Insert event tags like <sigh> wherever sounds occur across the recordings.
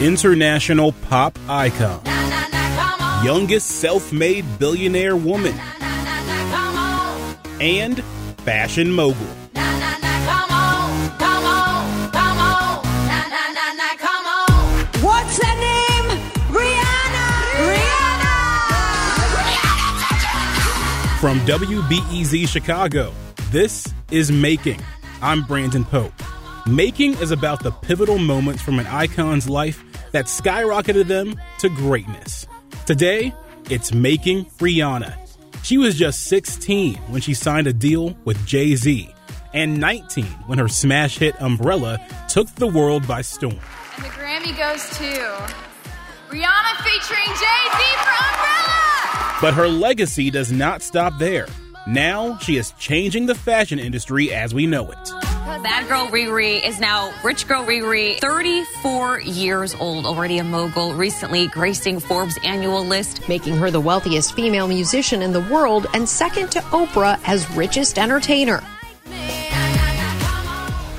international pop icon, youngest self made billionaire woman, and fashion mogul. What's her name? Rihanna! Rihanna! From WBEZ Chicago, this is Making. I'm Brandon Pope. Making is about the pivotal moments from an icon's life that skyrocketed them to greatness. Today, it's Making Rihanna. She was just 16 when she signed a deal with Jay Z, and 19 when her smash hit Umbrella took the world by storm. And the Grammy goes to Rihanna featuring Jay Z for Umbrella. But her legacy does not stop there. Now she is changing the fashion industry as we know it. Bad girl Riri is now rich girl Riri, 34 years old, already a mogul, recently gracing Forbes annual list. making her the wealthiest female musician in the world and second to Oprah as richest entertainer.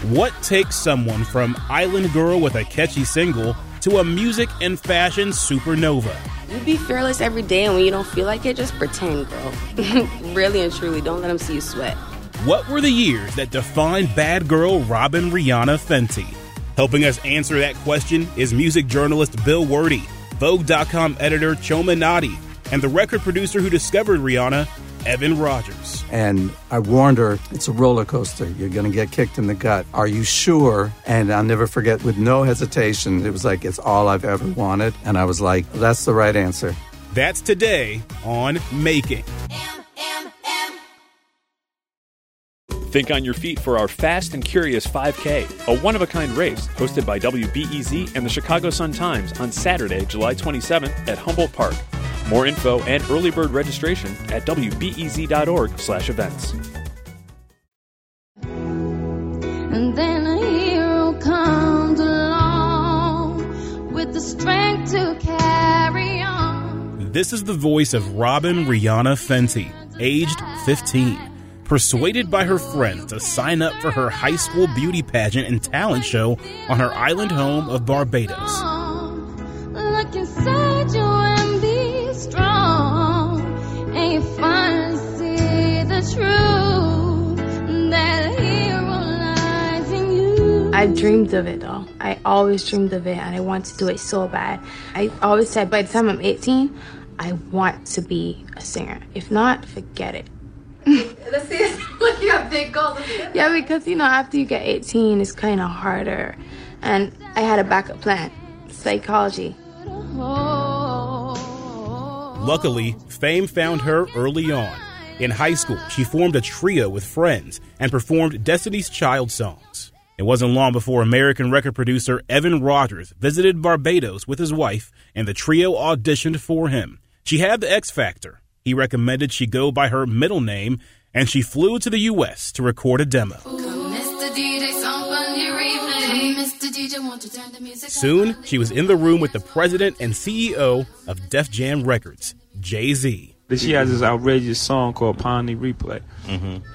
What takes someone from Island Girl with a catchy single to a music and fashion supernova? You be fearless every day, and when you don't feel like it, just pretend, girl. <laughs> really and truly, don't let them see you sweat. What were the years that defined bad girl Robin Rihanna Fenty? Helping us answer that question is music journalist Bill Werde, Vogue.com editor Chioma Nnadi, and the record producer who discovered Rihanna, Evan Rogers. And I warned her, it's a roller coaster. You're going to get kicked in the gut. Are you sure? And I'll never forget, with no hesitation, it was like, it's all I've ever wanted. And I was like, that's the right answer. That's today on Making. Think on your feet for our Fast and Curious 5K, a one of a kind race hosted by WBEZ and the Chicago Sun Times on Saturday, July 27th at Humboldt Park. More info and early bird registration at wbez.org/events. And then a hero comes along with the strength to carry on. This is the voice of Robin Rihanna Fenty, aged 15. Persuaded by her friends to sign up for her high school beauty pageant and talent show on her island home of Barbados. Look inside you and be strong. And you finally see the truth. That hero lies in you. I dreamed of it though. I always dreamed of it and I want to do it so bad. I always said by the time I'm 18, I want to be a singer. If not, forget it. Let's see. Look, you have big goals. Yeah, because you know, after you get 18, it's kind of harder. And I had a backup plan psychology. Luckily, fame found her early on. In high school, she formed a trio with friends and performed Destiny's Child songs. It wasn't long before American record producer Evan Rogers visited Barbados with his wife, and the trio auditioned for him. She had the X Factor. He recommended she go by her middle name, and she flew to the U.S. to record a demo. Soon, she was in the room with the president and CEO of Def Jam Records, Jay Z. She has this outrageous song called Pon de Replay,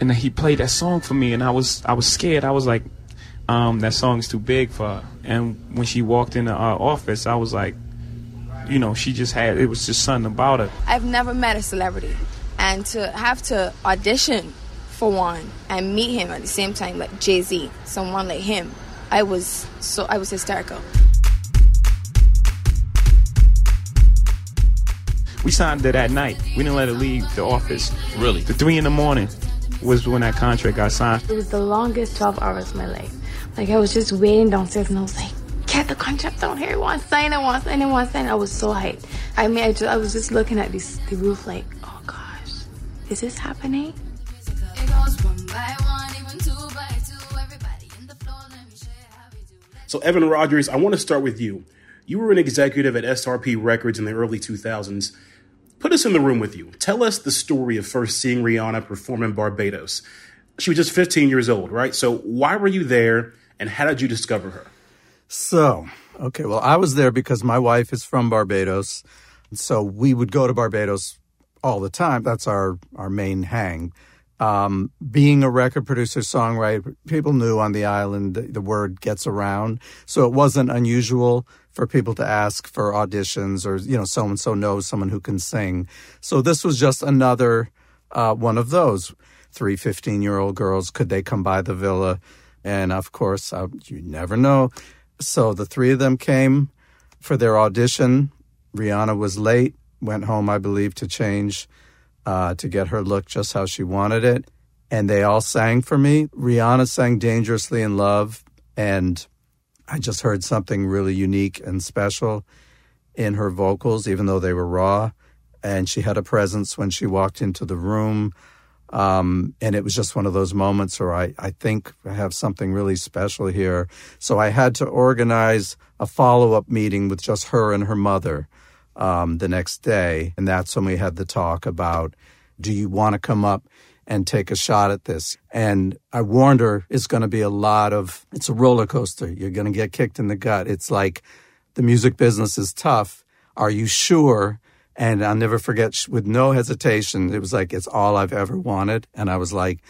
and he played that song for me, and I was I was scared. I was like, um, that song's too big for her. And when she walked into our office, I was like, you know, she just had it was just something about her. I've never met a celebrity. And to have to audition for one and meet him at the same time, like Jay Z, someone like him, I was so I was hysterical. We signed her that night. We didn't let her leave the office. Really? The three in the morning was when that contract got signed. It was the longest 12 hours of my life. Like, I was just waiting downstairs and I was like, get the contract down here. To sign, want to sign, want to sign. I was so hyped. I mean, I, just, I was just looking at this, the roof like, oh gosh, is this happening? So, Evan Rogers, I want to start with you. You were an executive at SRP Records in the early 2000s. Put us in the room with you. Tell us the story of first seeing Rihanna perform in Barbados. She was just 15 years old, right? So, why were you there and how did you discover her? So, okay, well, I was there because my wife is from Barbados. So we would go to Barbados all the time. That's our, our main hang. Um, being a record producer, songwriter, people knew on the island the, the word gets around. So it wasn't unusual for people to ask for auditions or, you know, so and so knows someone who can sing. So this was just another uh, one of those. Three 15 year old girls, could they come by the villa? And of course, you never know. So the three of them came for their audition. Rihanna was late, went home, I believe, to change uh, to get her look just how she wanted it. And they all sang for me. Rihanna sang Dangerously in Love. And I just heard something really unique and special in her vocals, even though they were raw. And she had a presence when she walked into the room. Um, and it was just one of those moments where I, I think I have something really special here. So I had to organize a follow up meeting with just her and her mother um, the next day. And that's when we had the talk about do you want to come up and take a shot at this? And I warned her it's going to be a lot of, it's a roller coaster. You're going to get kicked in the gut. It's like the music business is tough. Are you sure? And I'll never forget, with no hesitation, it was like, it's all I've ever wanted. And I was like,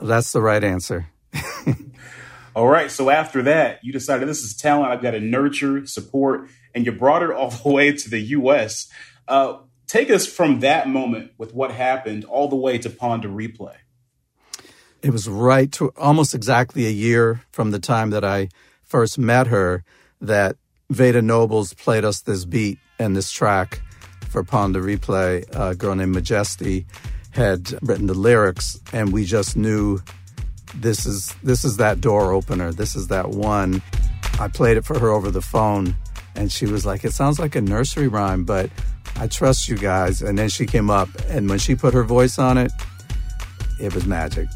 that's the right answer. <laughs> all right. So after that, you decided this is talent I've got to nurture, support, and you brought her all <laughs> the way to the U.S. Uh, take us from that moment with what happened all the way to Pon de Replay. It was right to almost exactly a year from the time that I first met her that Vada Nobles played us this beat and this track for Pon de Replay, a girl named Majesty had written the lyrics, and we just knew this is this is that door opener. This is that one. I played it for her over the phone, and she was like, "It sounds like a nursery rhyme, but I trust you guys." And then she came up, and when she put her voice on it, it was magic.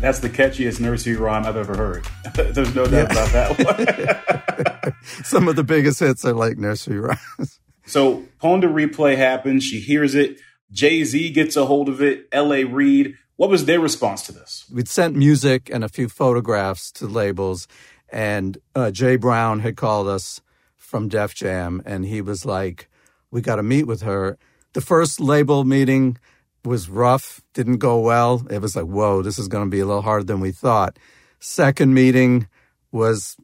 That's the catchiest nursery rhyme I've ever heard. <laughs> There's no doubt yeah. about that one. <laughs> Some of the biggest hits are like nursery rhymes. So Pon de Replay happens. She hears it. Jay Z gets a hold of it. L.A. Reid. What was their response to this? We'd sent music and a few photographs to labels, and uh, Jay Brown had called us from Def Jam, and he was like, "We got to meet with her." The first label meeting was rough, didn't go well. It was like, "Whoa, this is going to be a little harder than we thought." Second meeting was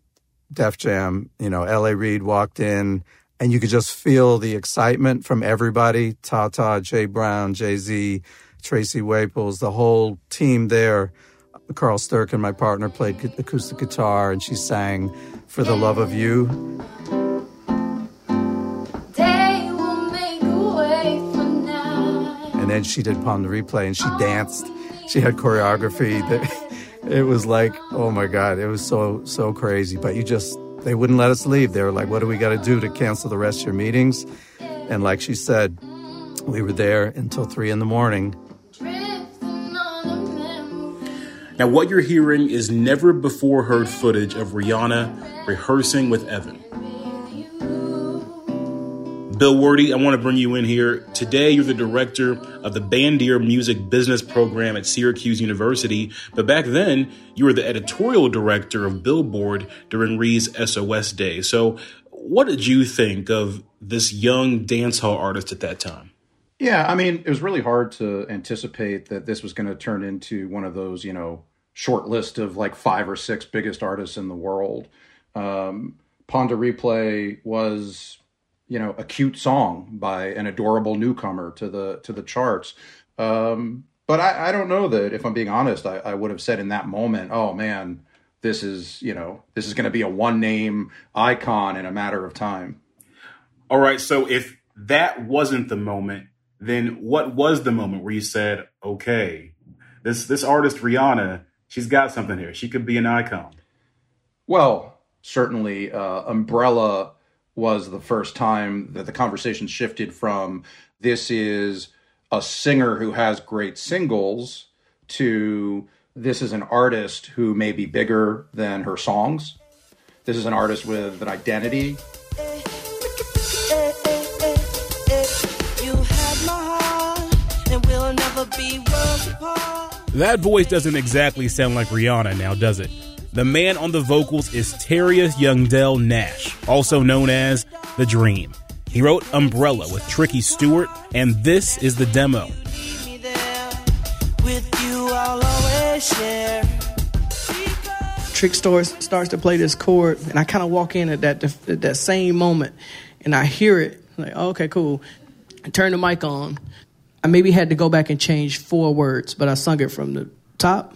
Def Jam. You know, L.A. Reid walked in and you could just feel the excitement from everybody Tata, Jay Brown, Jay Z, Tracy Waples, the whole team there. Carl Sturken, my partner, played acoustic guitar and she sang For the Love of You. And then she did Pon de Replay and she danced. She had choreography that <laughs> it was like, oh my God, it was so, so crazy. But you just, they wouldn't let us leave. They were like, what do we got to do to cancel the rest of your meetings? And like she said, we were there until three in the morning. Now, what you're hearing is never before heard footage of Rihanna rehearsing with Evan. Bill Werde, I want to bring you in here. Today, you're the director of the Bandier Music Business Program at Syracuse University, but back then, you were the editorial director of Billboard during Rhee's SOS Day. So, what did you think of this young dancehall artist at that time? Yeah, I mean, it was really hard to anticipate that this was going to turn into one of those, you know, short list of like five or six biggest artists in the world. Um, Pon de Replay was you know a cute song by an adorable newcomer to the to the charts. Um, but I, I don't know that if I'm being honest, I, I would have said in that moment, oh man, this is you know this is going to be a one name icon in a matter of time. All right, so if that wasn't the moment, then what was the moment where you said, okay, this this artist Rihanna, she's got something here. She could be an icon. Well, certainly, uh, Umbrella was the first time that the conversation shifted from this is a singer who has great singles to this is an artist who may be bigger than her songs. This is an artist with an identity. That voice doesn't exactly sound like Rihanna now, does it? The man on the vocals is Terius Youngdell Nash, also known as The Dream. He wrote Umbrella with Tricky Stewart, and this is the demo. Trick Store starts to play this chord, and I kind of walk in at that at that same moment, and I hear it. like, oh, okay, cool. I turn the mic on. I maybe had to go back and change four words, but I sung it from the top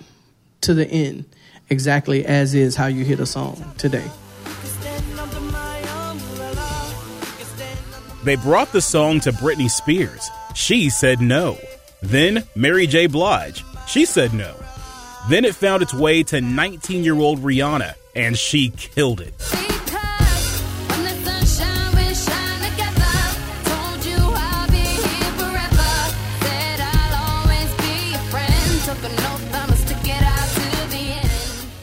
to the end, exactly as is how you hit a song today. They brought the song to Britney Spears. She said no. Then Mary J. Blige. She said no. Then it found its way to 19 year old Rihanna, and she killed it.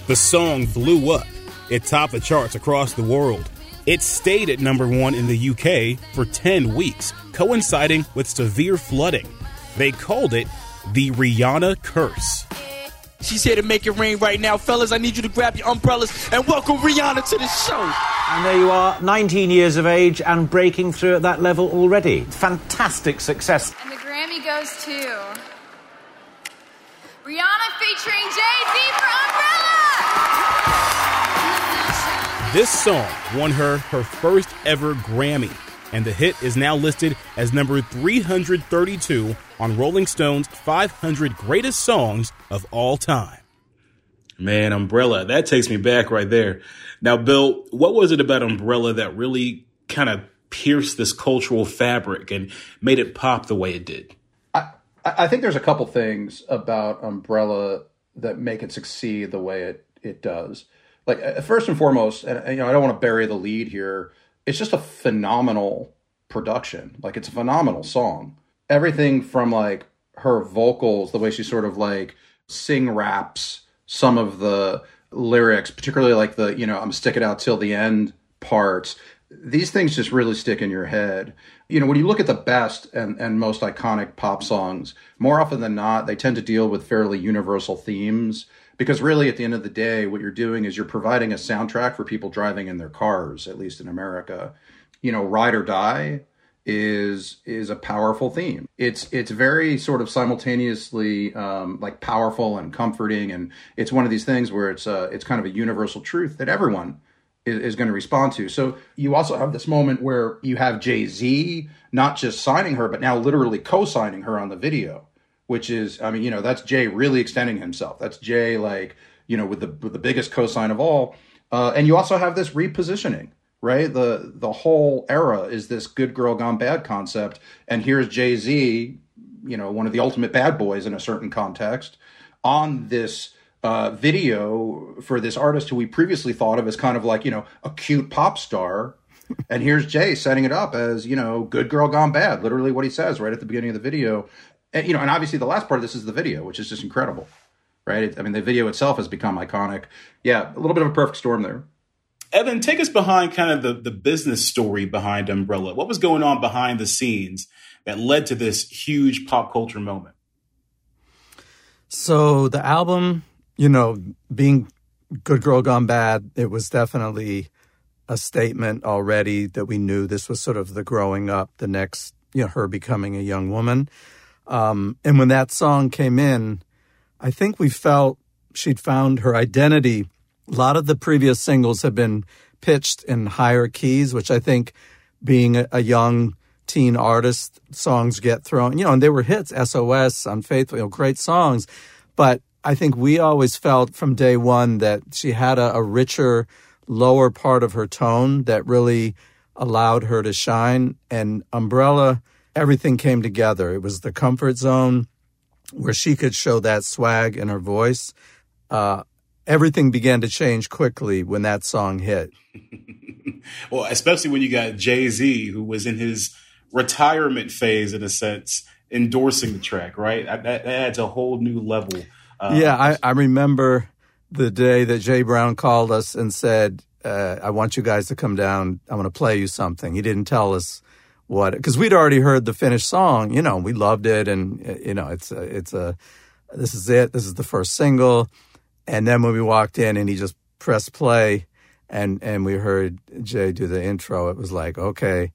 The song blew up. It topped the charts across the world. It stayed at number one in the UK for 10 weeks, coinciding with severe flooding. They called it the Rihanna Curse. She's here to make it rain right now. Fellas, I need you to grab your umbrellas and welcome Rihanna to the show. And there you are, 19 years of age and breaking through at that level already. Fantastic success. And the Grammy goes to Rihanna featuring Jay Z for This song won her her first ever Grammy, and the hit is now listed as number 332 on Rolling Stone's 500 Greatest Songs of All Time. Man, Umbrella, that takes me back right there. Now, Bill, what was it about Umbrella that really kind of pierced this cultural fabric and made it pop the way it did? I, I think there's a couple things about Umbrella that make it succeed the way it, it does. Like, uh, first and foremost, and you know, I don't want to bury the lead here, it's just a phenomenal production. Like, it's a phenomenal song. Everything from like her vocals, the way she sort of like sing raps some of the lyrics, particularly like the, you know, I'm stick it out till the end parts. These things just really stick in your head. You know, when you look at the best and, and most iconic pop songs, more often than not, they tend to deal with fairly universal themes. Because really, at the end of the day, what you're doing is you're providing a soundtrack for people driving in their cars, at least in America. You know, Ride or Die is is a powerful theme. It's it's very sort of simultaneously um, like powerful and comforting, and it's one of these things where it's uh, it's kind of a universal truth that everyone is, is going to respond to. So you also have this moment where you have Jay Z not just signing her, but now literally co-signing her on the video, which is I mean you know that's Jay really extending himself. That's Jay like you know with the with the biggest co-sign of all, uh, and you also have this repositioning right? The the whole era is this good girl gone bad concept, and here's Jay Z, you know, one of the ultimate bad boys in a certain context, on this uh, video for this artist who we previously thought of as kind of like you know a cute pop star. and here's Jay setting it up as you know good girl gone bad, literally what he says right at the beginning of the video, and you know, and obviously the last part of this is the video, which is just incredible, right? I mean, the video itself has become iconic. Yeah, a little bit of a perfect storm there. Evan, take us behind kind of the, the business story behind Umbrella. What was going on behind the scenes that led to this huge pop culture moment? So the album, you know, being Good Girl Gone Bad, it was definitely a statement already that we knew this was sort of the growing up, the next, you know, her becoming a young woman. Um, and when that song came in, I think we felt she'd found her identity a lot of the previous singles have been pitched in higher keys, which I think being a, a young teen artist, songs get thrown, you know, and they were hits, SOS, Unfaithful, you know, great songs. But I think we always felt from day one that she had a, a richer, lower part of her tone that really allowed her to shine. And Umbrella, everything came together. It was the comfort zone where she could show that swag in her voice. Uh, everything began to change quickly when that song hit. <laughs> well, especially when you got Jay Z, who was in his retirement phase, in a sense, endorsing the track, right? That, that adds a whole new level. Uh, yeah, I, I, remember the day that Jay Brown called us and said, uh, I want you guys to come down. I want to play you something. He didn't tell us what, because we'd already heard the finished song, you know, we loved it. And, you know, it's a, it's a, this is it. This is the first single and then when we walked in and he just pressed play and, and we heard Jay do the intro, it was like, okay,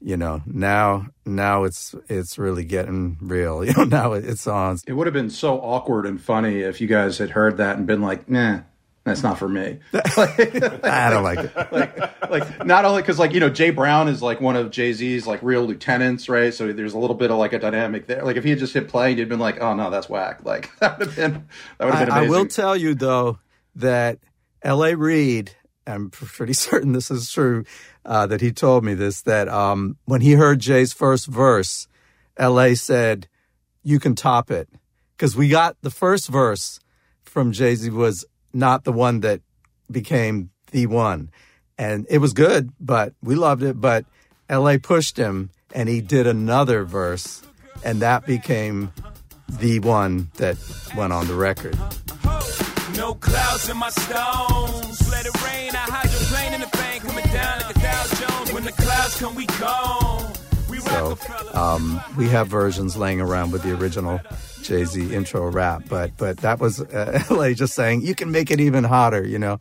you know now now it's it's really getting real <laughs> you know now it's on It would have been so awkward and funny if you guys had heard that and been like, nah, that's not for me. <laughs> <laughs> i don't like it <laughs> like, like not only because like you know Jay Brown is like one of Jay Z's like real lieutenants, right? So there's a little bit of like a dynamic there. Like if he had just hit play, he'd been like, oh no, that's whack. Like that would have been that would have been I, I will tell you though that L.A. Reid, I'm pretty certain this is true, uh, that he told me this that um, when he heard Jay's first verse, L.A. said, "You can top it," because we got the first verse from Jay Z was not the one that became the one, and it was good, but we loved it. But L.A. pushed him, and he did another verse, and that became the one that went on the record. No clouds in my stones. Let it rain. I in the bank coming down like a Dow Jones. When the clouds come, we. So um, we have versions laying around with the original Jay Z intro rap, but but that was uh, <laughs> LA just saying you can make it even hotter, you know,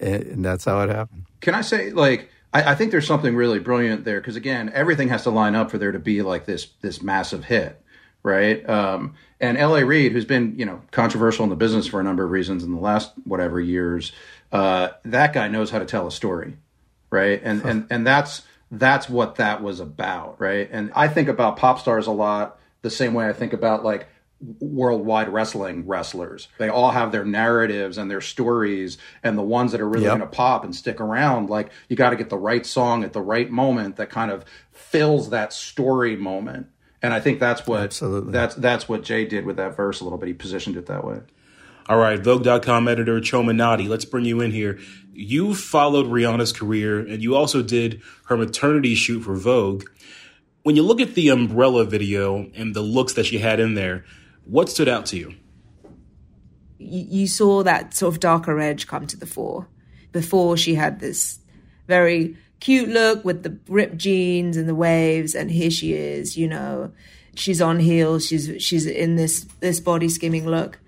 and, and that's how it happened. Can I say like I, I think there's something really brilliant there because again everything has to line up for there to be like this this massive hit, right? Um, and L.A. Reid, who's been you know controversial in the business for a number of reasons in the last whatever years, uh, that guy knows how to tell a story, right? And and and that's that's what that was about, right? And I think about pop stars a lot the same way I think about like worldwide wrestling wrestlers. They all have their narratives and their stories, and the ones that are really Yep. going to pop and stick around, like you got to get the right song at the right moment that kind of fills that story moment. And I think that's what Absolutely. that's that's what Jay did with that verse a little bit. He positioned it that way. All right, Vogue.com editor Chioma Nnadi, let's bring you in here. You followed Rihanna's career and you also did her maternity shoot for Vogue. When you look at the umbrella video and the looks that she had in there, what stood out to you? you, saw that sort of darker edge come to the fore. Before she had this very cute look with the ripped jeans and the waves, and here she is, you know, she's on heels, she's she's in this this body skimming look,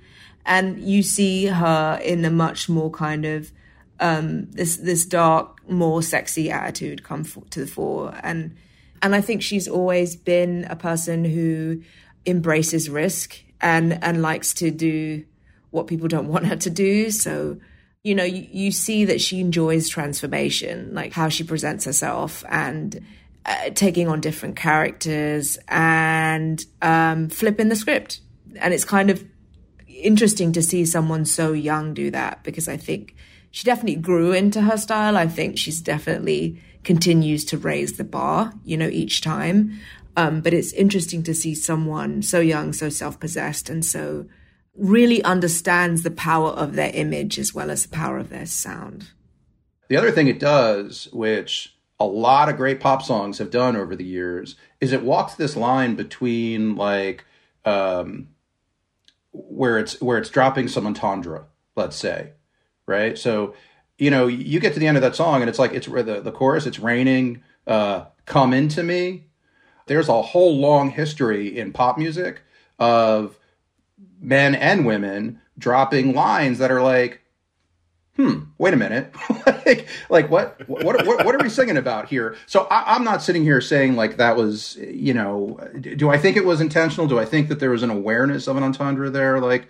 and you see her in a much more kind of um, this this dark, more sexy attitude come to the fore, and and I think she's always been a person who embraces risk and and likes to do what people don't want her to do. So, you know, you, you see that she enjoys transformation, like how she presents herself and uh, taking on different characters and um, flipping the script. And it's kind of interesting to see someone so young do that because I think she definitely grew into her style. I think she's definitely continues to raise the bar, you know, each time. Um, but it's interesting to see someone so young, so self possessed, and so really understands the power of their image as well as the power of their sound. The other thing it does, which a lot of great pop songs have done over the years, is it walks this line between like um, where it's where it's dropping some entendre, let's say, right? So you know you get to the end of that song and it's like it's the the chorus, it's raining, uh, come into me. There's a whole long history in pop music of men and women dropping lines that are like hmm, wait a minute, <laughs> like, like what, what, what, what are we singing about here? So I, I'm not sitting here saying like that was, you know, do I think it was intentional? Do I think that there was an awareness of an entendre there? Like,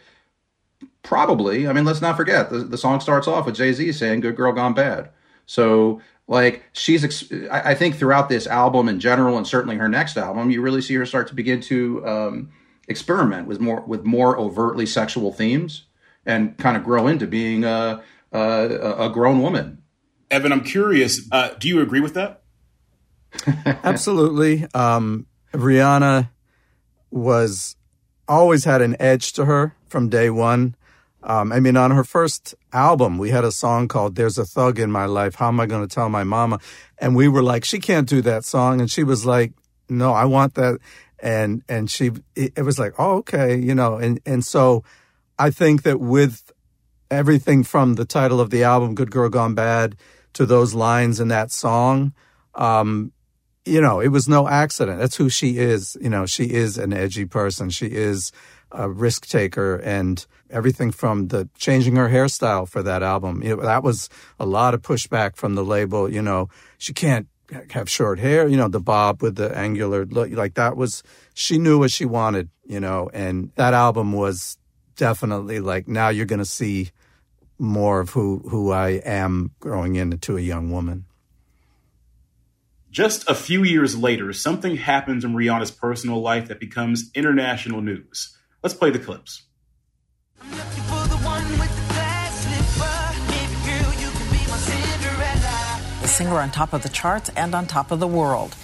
probably. I mean, let's not forget the, the song starts off with Jay Z saying "Good Girl Gone Bad." So, like, she's. Ex- I, I think throughout this album in general, and certainly her next album, you really see her start to begin to um, experiment with more with more overtly sexual themes and kind of grow into being a a, a grown woman. Evan, I'm curious, uh, do you agree with that? <laughs> Absolutely. Um, Rihanna was always had an edge to her from day one. Um, I mean, on her first album, we had a song called There's a Thug in My Life. How am I going to tell my mama? And we were like, she can't do that song. And she was like, no, I want that. And, and she, it, was like, oh, okay, you know, and, and so I think that with everything from the title of the album, Good Girl Gone Bad, to those lines in that song, um, you know, it was no accident. That's who she is. You know, she is an edgy person. She is a risk taker and everything from the changing her hairstyle for that album. You know, that was a lot of pushback from the label. You know, she can't have short hair, you know, the bob with the angular look. Like that was, she knew what she wanted, you know, and that album was definitely like, now you're going to see more of who, who I am growing into a young woman. Just a few years later, something happens in Rihanna's personal life that becomes international news. Let's play the clips. The singer on top of the charts and on top of the world.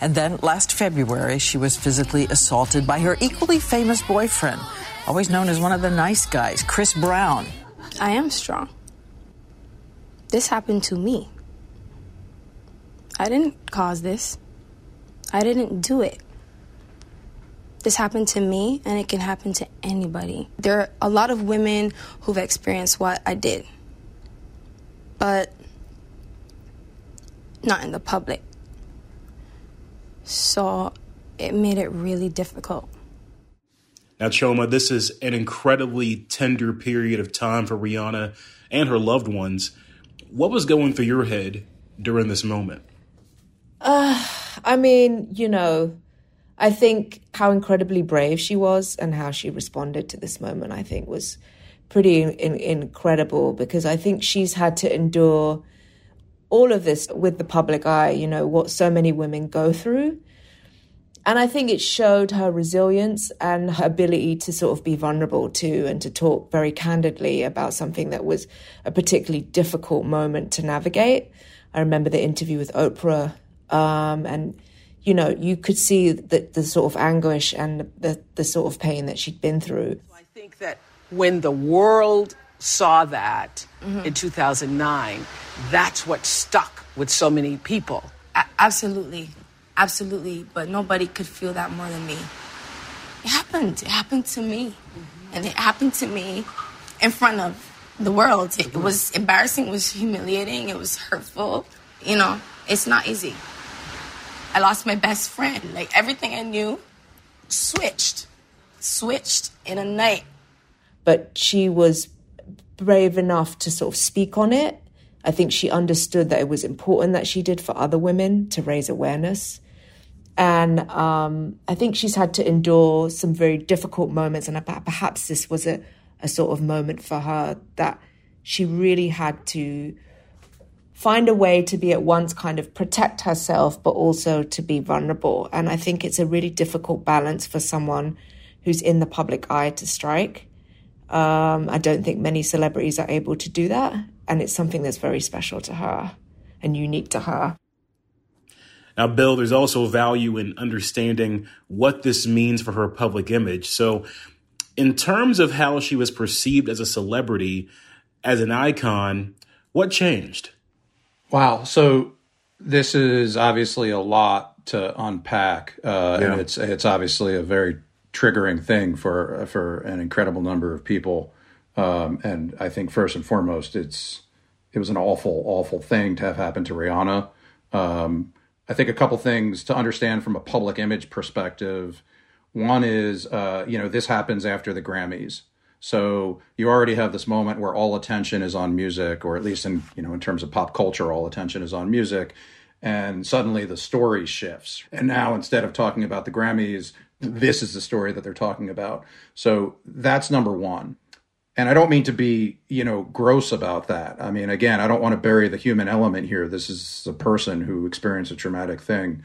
And then last February, she was physically assaulted by her equally famous boyfriend, always known as one of the nice guys, Chris Brown. I am strong. This happened to me. I didn't cause this. I didn't do it. This happened to me, and it can happen to anybody. There are a lot of women who've experienced what I did, but not in the public. So it made it really difficult. Now, Chioma, this is an incredibly tender period of time for Rihanna and her loved ones. What was going through your head during this moment? Uh, I mean, you know, I think how incredibly brave she was and how she responded to this moment, I think, was pretty in- incredible because I think she's had to endure all of this with the public eye, you know, what so many women go through. And I think it showed her resilience and her ability to sort of be vulnerable to and to talk very candidly about something that was a particularly difficult moment to navigate. I remember the interview with Oprah, um, and you know, you could see the, the sort of anguish and the, the sort of pain that she'd been through. I think that when the world saw that mm-hmm. in 2009, that's what stuck with so many people. A- absolutely. Absolutely. But nobody could feel that more than me. It happened. It happened to me. Mm-hmm. And it happened to me in front of the world. It, mm-hmm. was embarrassing, it was humiliating, it was hurtful. You know, it's not easy. I lost my best friend. Like everything I knew switched. Switched in a night. But she was brave enough to sort of speak on it. I think she understood that it was important that she did for other women to raise awareness. And um, I think she's had to endure some very difficult moments. And perhaps this was a, a sort of moment for her that she really had to find a way to be at once kind of protect herself, but also to be vulnerable. And I think it's a really difficult balance for someone who's in the public eye to strike. Um, I don't think many celebrities are able to do that. And it's something that's very special to her and unique to her. Now, Bill, there's also value in understanding what this means for her public image. So, in terms of how she was perceived as a celebrity, as an icon, what changed? Wow. So, this is obviously a lot to unpack, uh, Yeah. and it's it's obviously a very triggering thing for for an incredible number of people. Um, and I think first and foremost, it's it was an awful, awful thing to have happened to Rihanna. Um, I think a couple things to understand from a public image perspective. One is, uh, you know, this happens after the Grammys. So you already have this moment where all attention is on music, or at least in, you know, in terms of pop culture, all attention is on music. And suddenly the story shifts. And now instead of talking about the Grammys, this is the story that they're talking about. So that's number one. And I don't mean to be, you know, gross about that. I mean, again, I don't want to bury the human element here. This is a person who experienced a traumatic thing.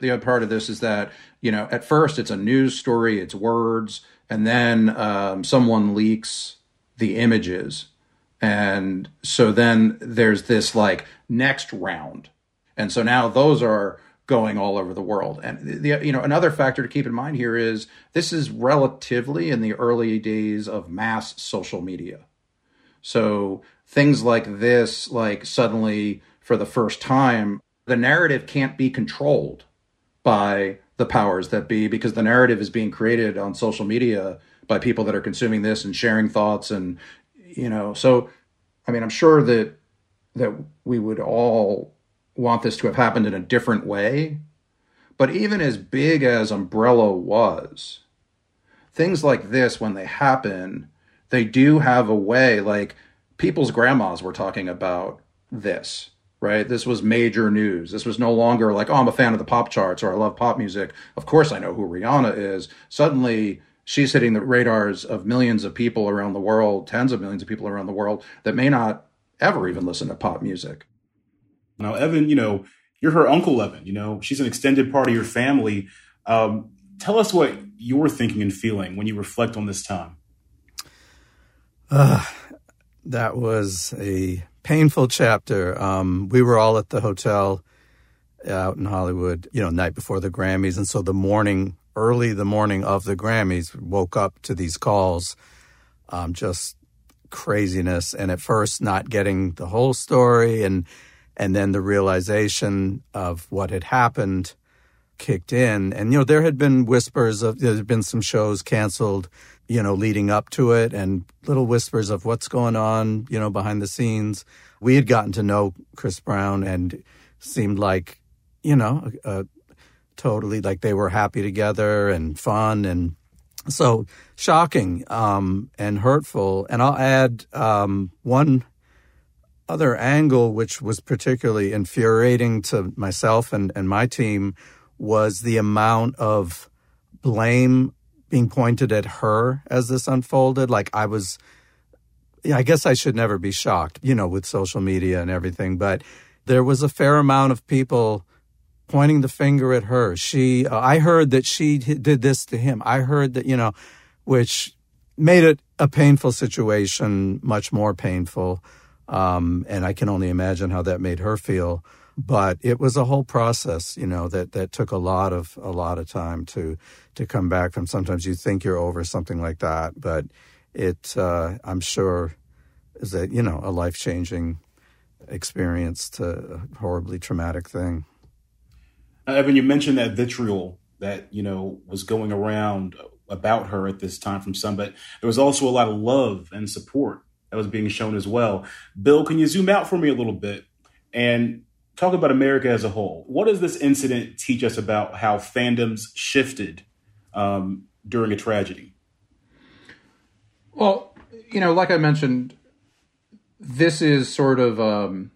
The other part of this is that, you know, at first it's a news story, it's words, and then um, someone leaks the images. And so then there's this like next round. And so now those are going all over the world. And the, you know another factor to keep in mind here is this is relatively in the early days of mass social media. So things like this like suddenly for the first time the narrative can't be controlled by the powers that be because the narrative is being created on social media by people that are consuming this and sharing thoughts and you know so i mean i'm sure that that we would all want this to have happened in a different way but even as big as umbrella was things like this when they happen they do have a way like people's grandmas were talking about this right? This was major news. This was no longer like, oh, I'm a fan of the pop charts or I love pop music. Of course, I know who Rihanna is. Suddenly, she's hitting the radars of millions of people around the world, tens of millions of people around the world that may not ever even listen to pop music. Now, Evan, you know, you're her uncle, Evan. You know, she's an extended part of your family. Um, tell us what you're thinking and feeling when you reflect on this time. Uh, that was a painful chapter. Um, we were all at the hotel out in Hollywood, you know, night before the Grammys. And so the morning, early the morning of the Grammys, woke up to these calls, um, just craziness. And at first, not getting the whole story and and then the realization of what had happened kicked in. And, you know, there had been whispers of, there had been some shows canceled, you know, leading up to it and little whispers of what's going on, you know, behind the scenes. We had gotten to know Chris Brown and seemed like, you know, uh, totally like they were happy together and fun and so shocking um, and hurtful. And I'll add um, one other angle, which was particularly infuriating to myself and, and my team, was the amount of blame being pointed at her as this unfolded. Like I was, I guess I should never be shocked, you know, with social media and everything, but there was a fair amount of people pointing the finger at her. She, uh, I heard that she did this to him. I heard that, you know, which made it a painful situation much more painful. Um, and I can only imagine how that made her feel. But it was a whole process, you know, that, that took a lot of a lot of time to to come back from. Sometimes you think you're over something like that, but it, uh, I'm sure, is a you know a life changing experience to a horribly traumatic thing. Uh, Evan, you mentioned that vitriol that you know was going around about her at this time from some, but there was also a lot of love and support that was being shown as well. Bill, can you zoom out for me a little bit and talk about America as a whole? What does this incident teach us about how fandoms shifted um, during a tragedy? Well, you know, like I mentioned, this is sort of um,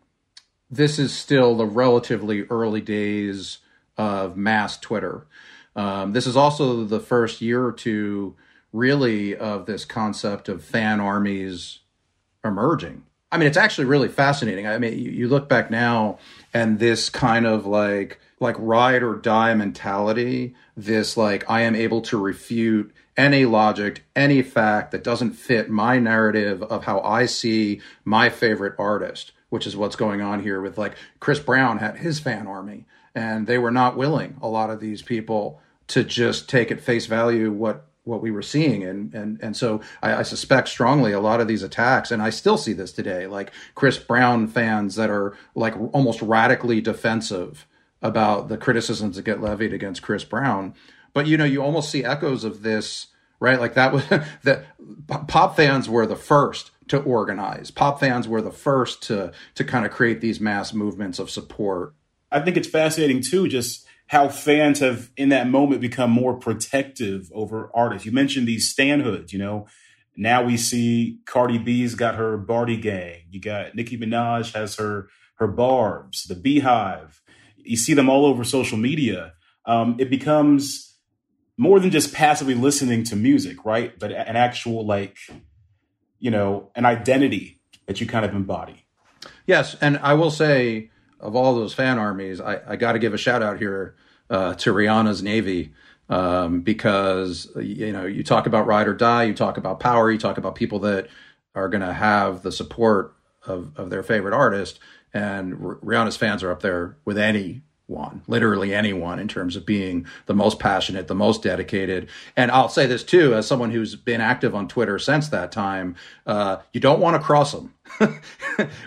this is still the relatively early days of mass Twitter. Um, this is also the first year or two, really, of this concept of fan armies emerging. I mean, it's actually really fascinating. I mean, you, you look back now and this kind of like like ride or die mentality, this like I am able to refute any logic, any fact that doesn't fit my narrative of how I see my favorite artist, which is what's going on here with like Chris Brown had his fan army and they were not willing a lot of these people to just take at face value what what we were seeing. And and and so I, I, suspect strongly a lot of these attacks and i still see this today like chris brown fans that are like almost radically defensive about the criticisms that get levied against chris brown. But you know you almost see echoes of this right? Like that was <laughs> that pop fans were the first to organize. Pop fans were the first to to kind of create these mass movements of support. I think it's fascinating too just how fans have in that moment become more protective over artists. You mentioned these stanhoods, you know. Now we see Cardi B's got her Bardi gang. You got Nicki Minaj has her her Barbs, the Beehive. You see them all over social media. Um, it becomes more than just passively listening to music, right? But an actual like, you know, an identity that you kind of embody. Yes, and I will say of all those fan armies, I, I got to give a shout out here uh, to Rihanna's Navy um, because you know you talk about ride or die, you talk about power, you talk about people that are going to have the support of of their favorite artist, and Rihanna's fans are up there with any one, literally anyone, in terms of being the most passionate, the most dedicated. And I'll say this too, as someone who's been active on Twitter since that time, uh, you don't want to cross them, <laughs>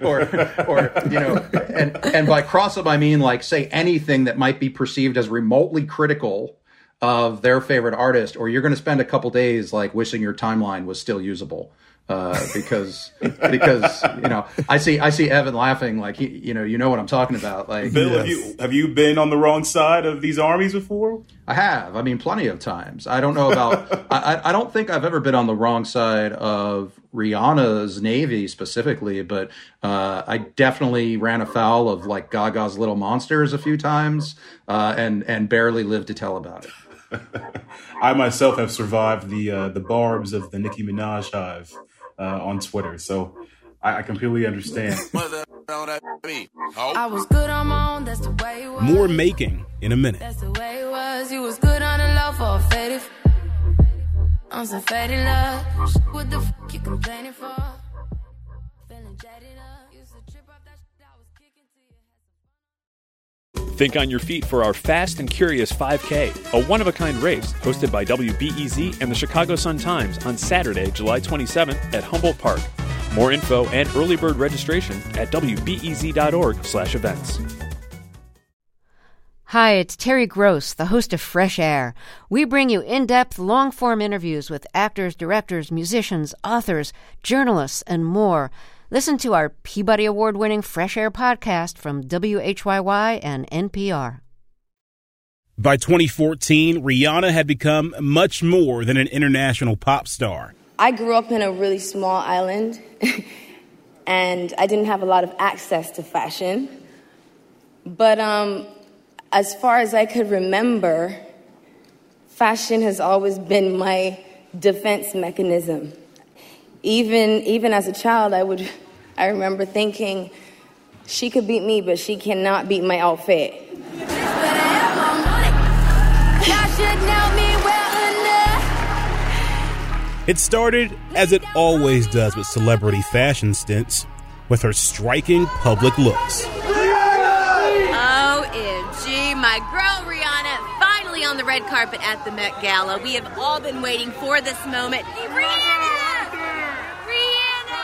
or, or you know, and and by cross them I mean like say anything that might be perceived as remotely critical of their favorite artist, or you're going to spend a couple days like wishing your timeline was still usable. Uh, because because you know I see I see Evan laughing like he, you know you know what I'm talking about like Bill, have you have you been on the wrong side of these armies before? I have. I mean, plenty of times. I don't know about. <laughs> I, I don't think I've ever been on the wrong side of Rihanna's Navy specifically, but uh, I definitely ran afoul of like Gaga's Little Monsters a few times, uh, and and barely lived to tell about it. <laughs> I myself have survived the uh, the barbs of the Nicki Minaj hive uh, on Twitter, so I, I completely understand. I was good on my own, that's the way it was. More making in a minute. That's the way it was. You was good on the low for a faded. On some faded love. What the fuck you complaining for? Think on your feet for our Fast and Curious 5K, a one of a kind race hosted by WBEZ and the Chicago Sun Times on Saturday, July 27th at Humboldt Park. More info and early bird registration at wbez.org/events. Hi, it's Terry Gross, the host of Fresh Air. We bring you in depth, long form interviews with actors, directors, musicians, authors, journalists, and more. Listen to our Peabody Award winning Fresh Air podcast from WHYY and NPR. By 2014, Rihanna had become much more than an international pop star. I grew up in a really small island, <laughs> and I didn't have a lot of access to fashion. But um, as far as I could remember, fashion has always been my defense mechanism. Even even as a child, I would I remember thinking, she could beat me, but she cannot beat my outfit. Y'all should know me well enough. It started, as it always does with celebrity fashion stints, with her striking public looks. OMG, my girl Rihanna finally on the red carpet at the Met Gala. We have all been waiting for this moment.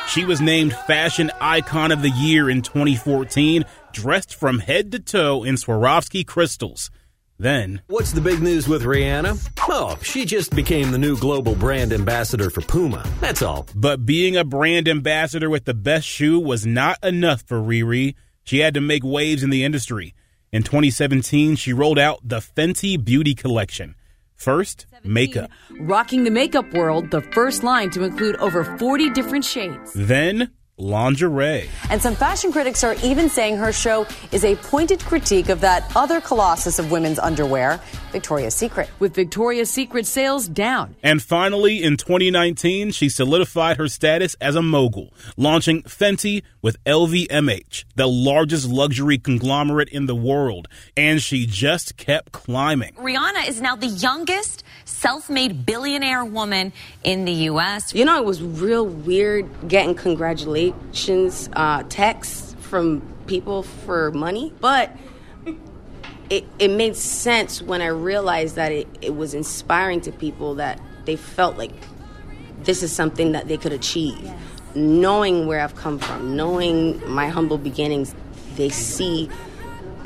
She was named Fashion Icon of the Year in 2014, dressed from head to toe in Swarovski crystals. Then, What's the big news with Rihanna? Oh, she just became the new global brand ambassador for Puma. That's all. but being a brand ambassador with the best shoe was not enough for Riri. She had to make waves in the industry. In 2017, she rolled out the Fenty Beauty Collection. First, makeup. Rocking the makeup world, the first line to include over 40 different shades. Then, lingerie. And some fashion critics are even saying her show is a pointed critique of that other colossus of women's underwear, Victoria's Secret. With Victoria's Secret sales down. And finally, in 2019, she solidified her status as a mogul, launching Fenty with LVMH, the largest luxury conglomerate in the world. And she just kept climbing. Rihanna is now the youngest self made billionaire woman in the U.S. You know, it was real weird getting congratulations uh, texts from people for money, but it, it made sense when I realized that it, it was inspiring to people that they felt like this is something that they could achieve. Knowing where I've come from, knowing my humble beginnings, they see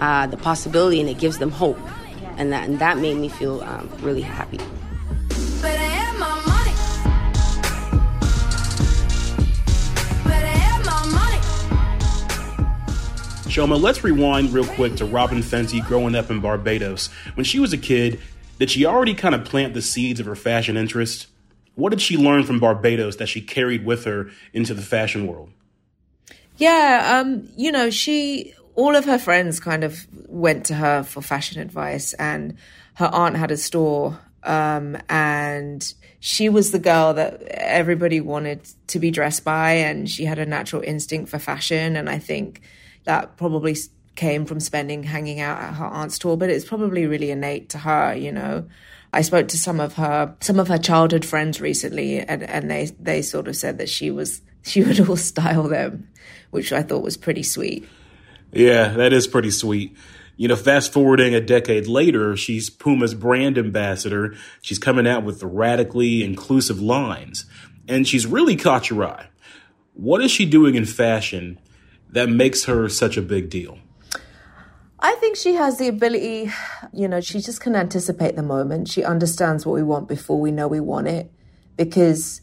uh, the possibility and it gives them hope. And that, and that made me feel um, really happy. Chioma, let's rewind real quick to Robyn Fenty growing up in Barbados. When she was a kid, did she already kind of plant the seeds of her fashion interest? What did she learn from Barbados that she carried with her into the fashion world? Yeah, um, you know, she all of her friends kind of went to her for fashion advice and her aunt had a store um, and she was the girl that everybody wanted to be dressed by and she had a natural instinct for fashion and I think that probably came from spending hanging out at her aunt's store but it's probably really innate to her, you know. I spoke to some of her some of her childhood friends recently and, and they they sort of said that she was <laughs> she would all style them, which I thought was pretty sweet. Yeah, that is pretty sweet. You know, fast forwarding a decade later, she's Puma's brand ambassador. She's coming out with radically inclusive lines, and she's really caught your eye. What is she doing in fashion that makes her such a big deal? I think she has the ability, you know, she just can anticipate the moment. She understands what we want before we know we want it because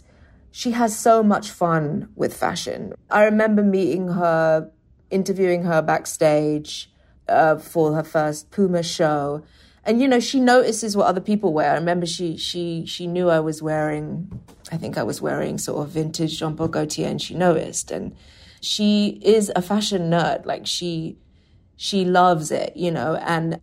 she has so much fun with fashion. I remember meeting her, interviewing her backstage uh, for her first Puma show. And you know, she notices what other people wear. I remember she she she knew I was wearing I think I was wearing sort of vintage Jean Paul Gaultier and she noticed. And she is a fashion nerd. Like she she loves it, you know, and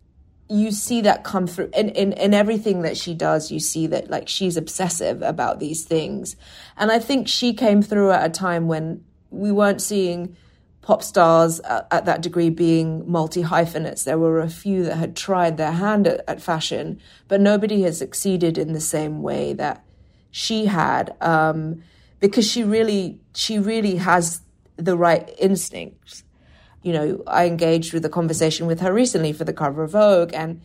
you see that come through in, in, in everything that she does you see that like she's obsessive about these things and i think she came through at a time when we weren't seeing pop stars at, at that degree being multi hyphenates there were a few that had tried their hand at, at, fashion but nobody has succeeded in the same way that she had um, because she really she really has the right instincts you know, I engaged with a conversation with her recently for the cover of Vogue, and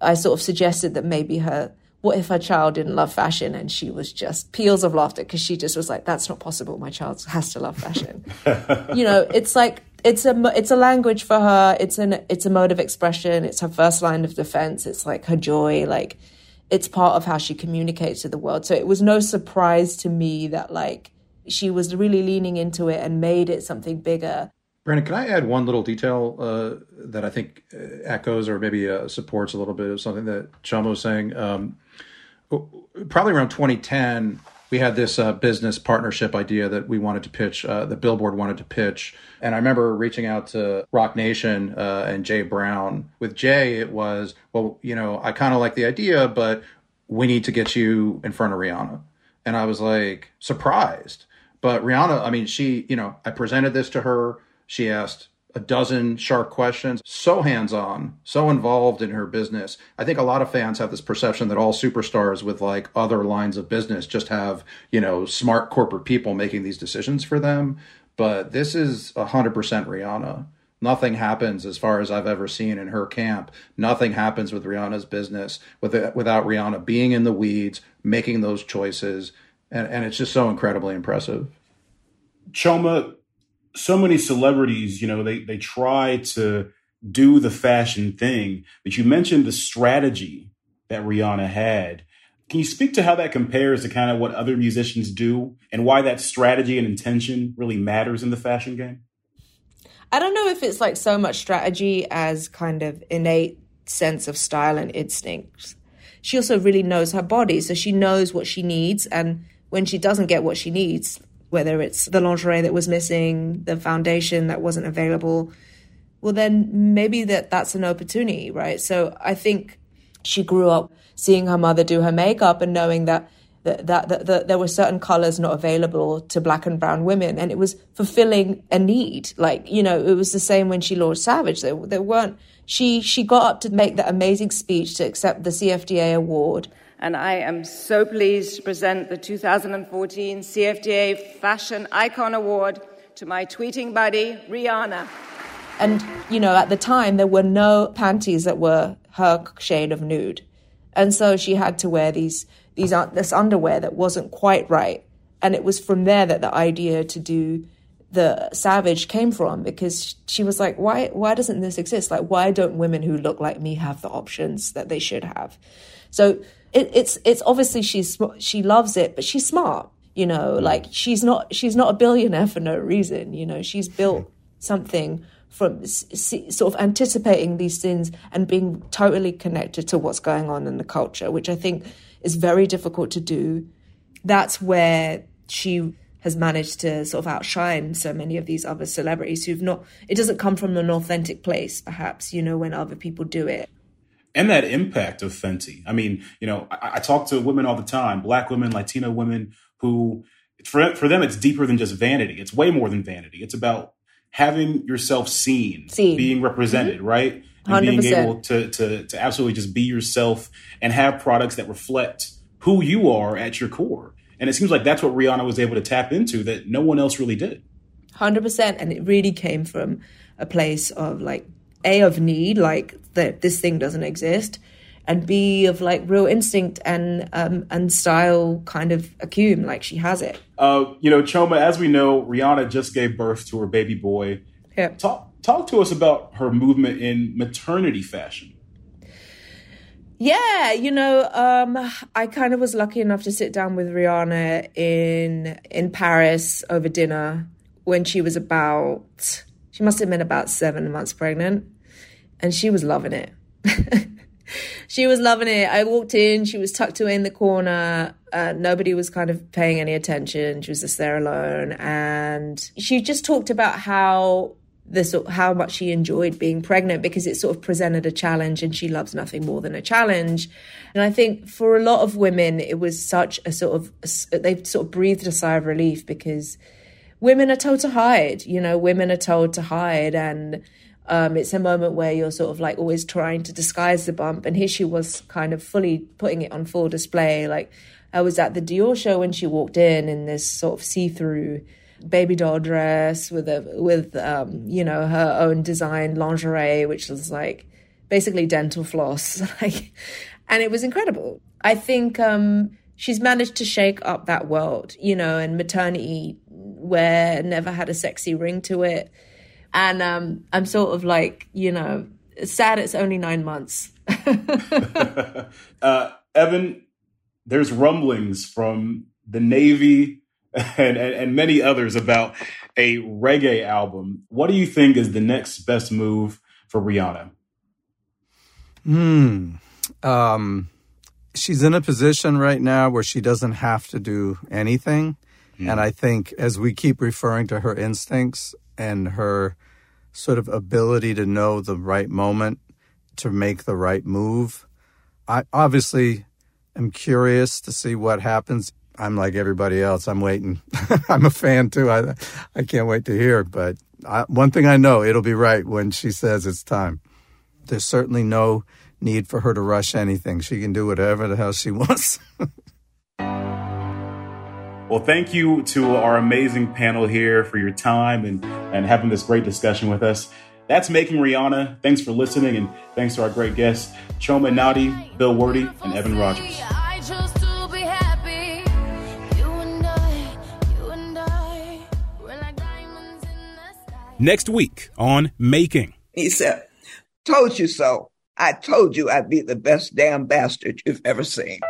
I sort of suggested that maybe her, what if her child didn't love fashion? And she was just peals of laughter because she just was like, that's not possible. My child has to love fashion. <laughs> you know, it's like, it's a it's a language for her. It's an it's a mode of expression. It's her first line of defense. It's like her joy. Like it's part of how she communicates to the world. So it was no surprise to me that like she was really leaning into it and made it something bigger. Brandon, can I add one little detail uh, that I think uh, echoes or maybe uh, supports a little bit of something that Chioma was saying? Um, probably around 2010, we had this uh, business partnership idea that we wanted to pitch, uh, the Billboard wanted to pitch. And I remember reaching out to Roc Nation uh, and Jay Brown. With Jay, it was, well, you know, I kind of like the idea, but we need to get you in front of Rihanna. And I was like, surprised. But Rihanna, I mean, she, you know, I presented this to her she asked a dozen sharp questions, so hands on, so involved in her business. I think a lot of fans have this perception that all superstars with like other lines of business just have, you know, smart corporate people making these decisions for them. But this is 100% Rihanna. Nothing happens as far as I've ever seen in her camp. Nothing happens with Rihanna's business without Rihanna being in the weeds, making those choices. And, and it's just so incredibly impressive. Chioma, so many celebrities, you know, they they try to do the fashion thing, but you mentioned the strategy that Rihanna had. Can you speak to how that compares to kind of what other musicians do and why that strategy and intention really matters in the fashion game? I don't know if it's like so much strategy as kind of innate sense of style and instincts. She also really knows her body, so she knows what she needs and when she doesn't get what she needs, whether it's the lingerie that was missing, the foundation that wasn't available, well, then maybe that that's an opportunity, right? So I think she grew up seeing her mother do her makeup and knowing that that, that, that, that, there were certain colors not available to black and brown women and it was fulfilling a need. Like you know it was the same when she launched savage. There, there weren't she she got up to make that amazing speech to accept the cfda award and I am so pleased to present the 2014 CFDA Fashion Icon Award to my tweeting buddy, Rihanna. And, you know, at the time, there were no panties that were her shade of nude. And so she had to wear these, these uh, this underwear that wasn't quite right. And it was from there that the idea to do the savage came from because she was like why why doesn't this exist like why don't women who look like me have the options that they should have so it, it's it's obviously she's she loves it, but she's smart. You know, mm. like she's not she's not a billionaire for no reason. You know, she's built something from sort of anticipating these things and being totally connected to what's going on in the culture, which I think is very difficult to do. That's where she has managed to sort of outshine so many of these other celebrities who've not, it doesn't come from an authentic place, perhaps, you know, when other people do it and that impact of Fenty. I mean, you know, I, I, talk to women all the time, black women, Latino women, who for for them it's deeper than just vanity. It's way more than vanity. It's about having yourself seen, seen. being represented, mm-hmm. right? And 100%. being able to, to to absolutely just be yourself and have products that reflect who you are at your core. And it seems like that's what Rihanna was able to tap into that no one else really did. 100%. And it really came from a place of like a of need, like that this thing doesn't exist, and B of like real instinct and um, and style kind of acumen, like she has it. Uh, you know, Chioma, as we know, Rihanna just gave birth to her baby boy. Yep. Talk talk to us about her movement in maternity fashion. Yeah, you know, um, I kind of was lucky enough to sit down with Rihanna in in Paris over dinner when she was about she must have been about seven months pregnant, and she was loving it. <laughs> she was loving it. I walked in, she was tucked away in the corner. Uh, nobody was kind of paying any attention. She was just there alone, and she just talked about how this how much she enjoyed being pregnant because it sort of presented a challenge and she loves nothing more than a challenge and i think for a lot of women it was such a sort of they sort of breathed a sigh of relief because women are told to hide you know women are told to hide and um, it's a moment where you're sort of like always trying to disguise the bump and here she was kind of fully putting it on full display. Like i was at the dior show when she walked in in this sort of see-through baby doll dress with a with um, you know her own design lingerie, which was like basically dental floss, <laughs> like, and it was incredible. I think um, she's managed to shake up that world, you know, and maternity wear never had a sexy ring to it, and um, I'm sort of like you know sad it's only nine months. <laughs> uh, Evan, there's rumblings from the Navy <laughs> and, and, and many others about a reggae album. What do you think is the next best move for Rihanna? Hmm. Um, she's in a position right now where she doesn't have to do anything. Mm. And I think as we keep referring to her instincts and her sort of ability to know the right moment to make the right move, I obviously am curious to see what happens I'm like everybody else. I'm waiting. <laughs> I'm a fan too. I I can't wait to hear. But I, one thing I know, it'll be right when she says it's time. There's certainly no need for her to rush anything. She can do whatever the hell she <laughs> wants. Well, thank you to our amazing panel here for your time and and having this great discussion with us. That's Making Rihanna. Thanks for listening, and thanks to our great guests, Chioma Nnadi, Bill Werde, and Evan Rogers. Next week on Making. He said, Told you so. I told you I'd be the best damn bastard you've ever seen.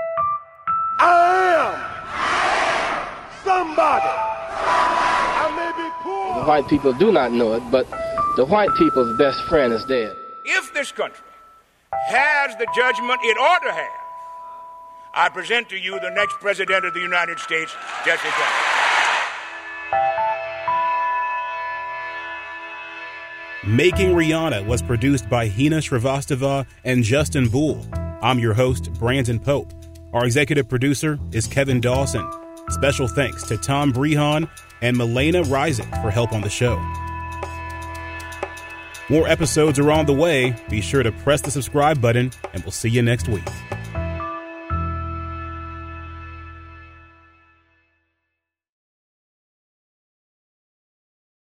Somebody. I may be poor. The white people do not know it, but the white people's best friend is dead. If this country has the judgment it ought to have, I present to you the next president of the United States, Jesse Jackson. Making Rihanna was produced by Hina Shrivastava and Justin Bull. I'm your host, Brandon Pope. Our executive producer is Kevin Dawson. Special thanks to Tom Brehan and Milena Rising for help on the show. More episodes are on the way. Be sure to press the subscribe button, and we'll see you next week.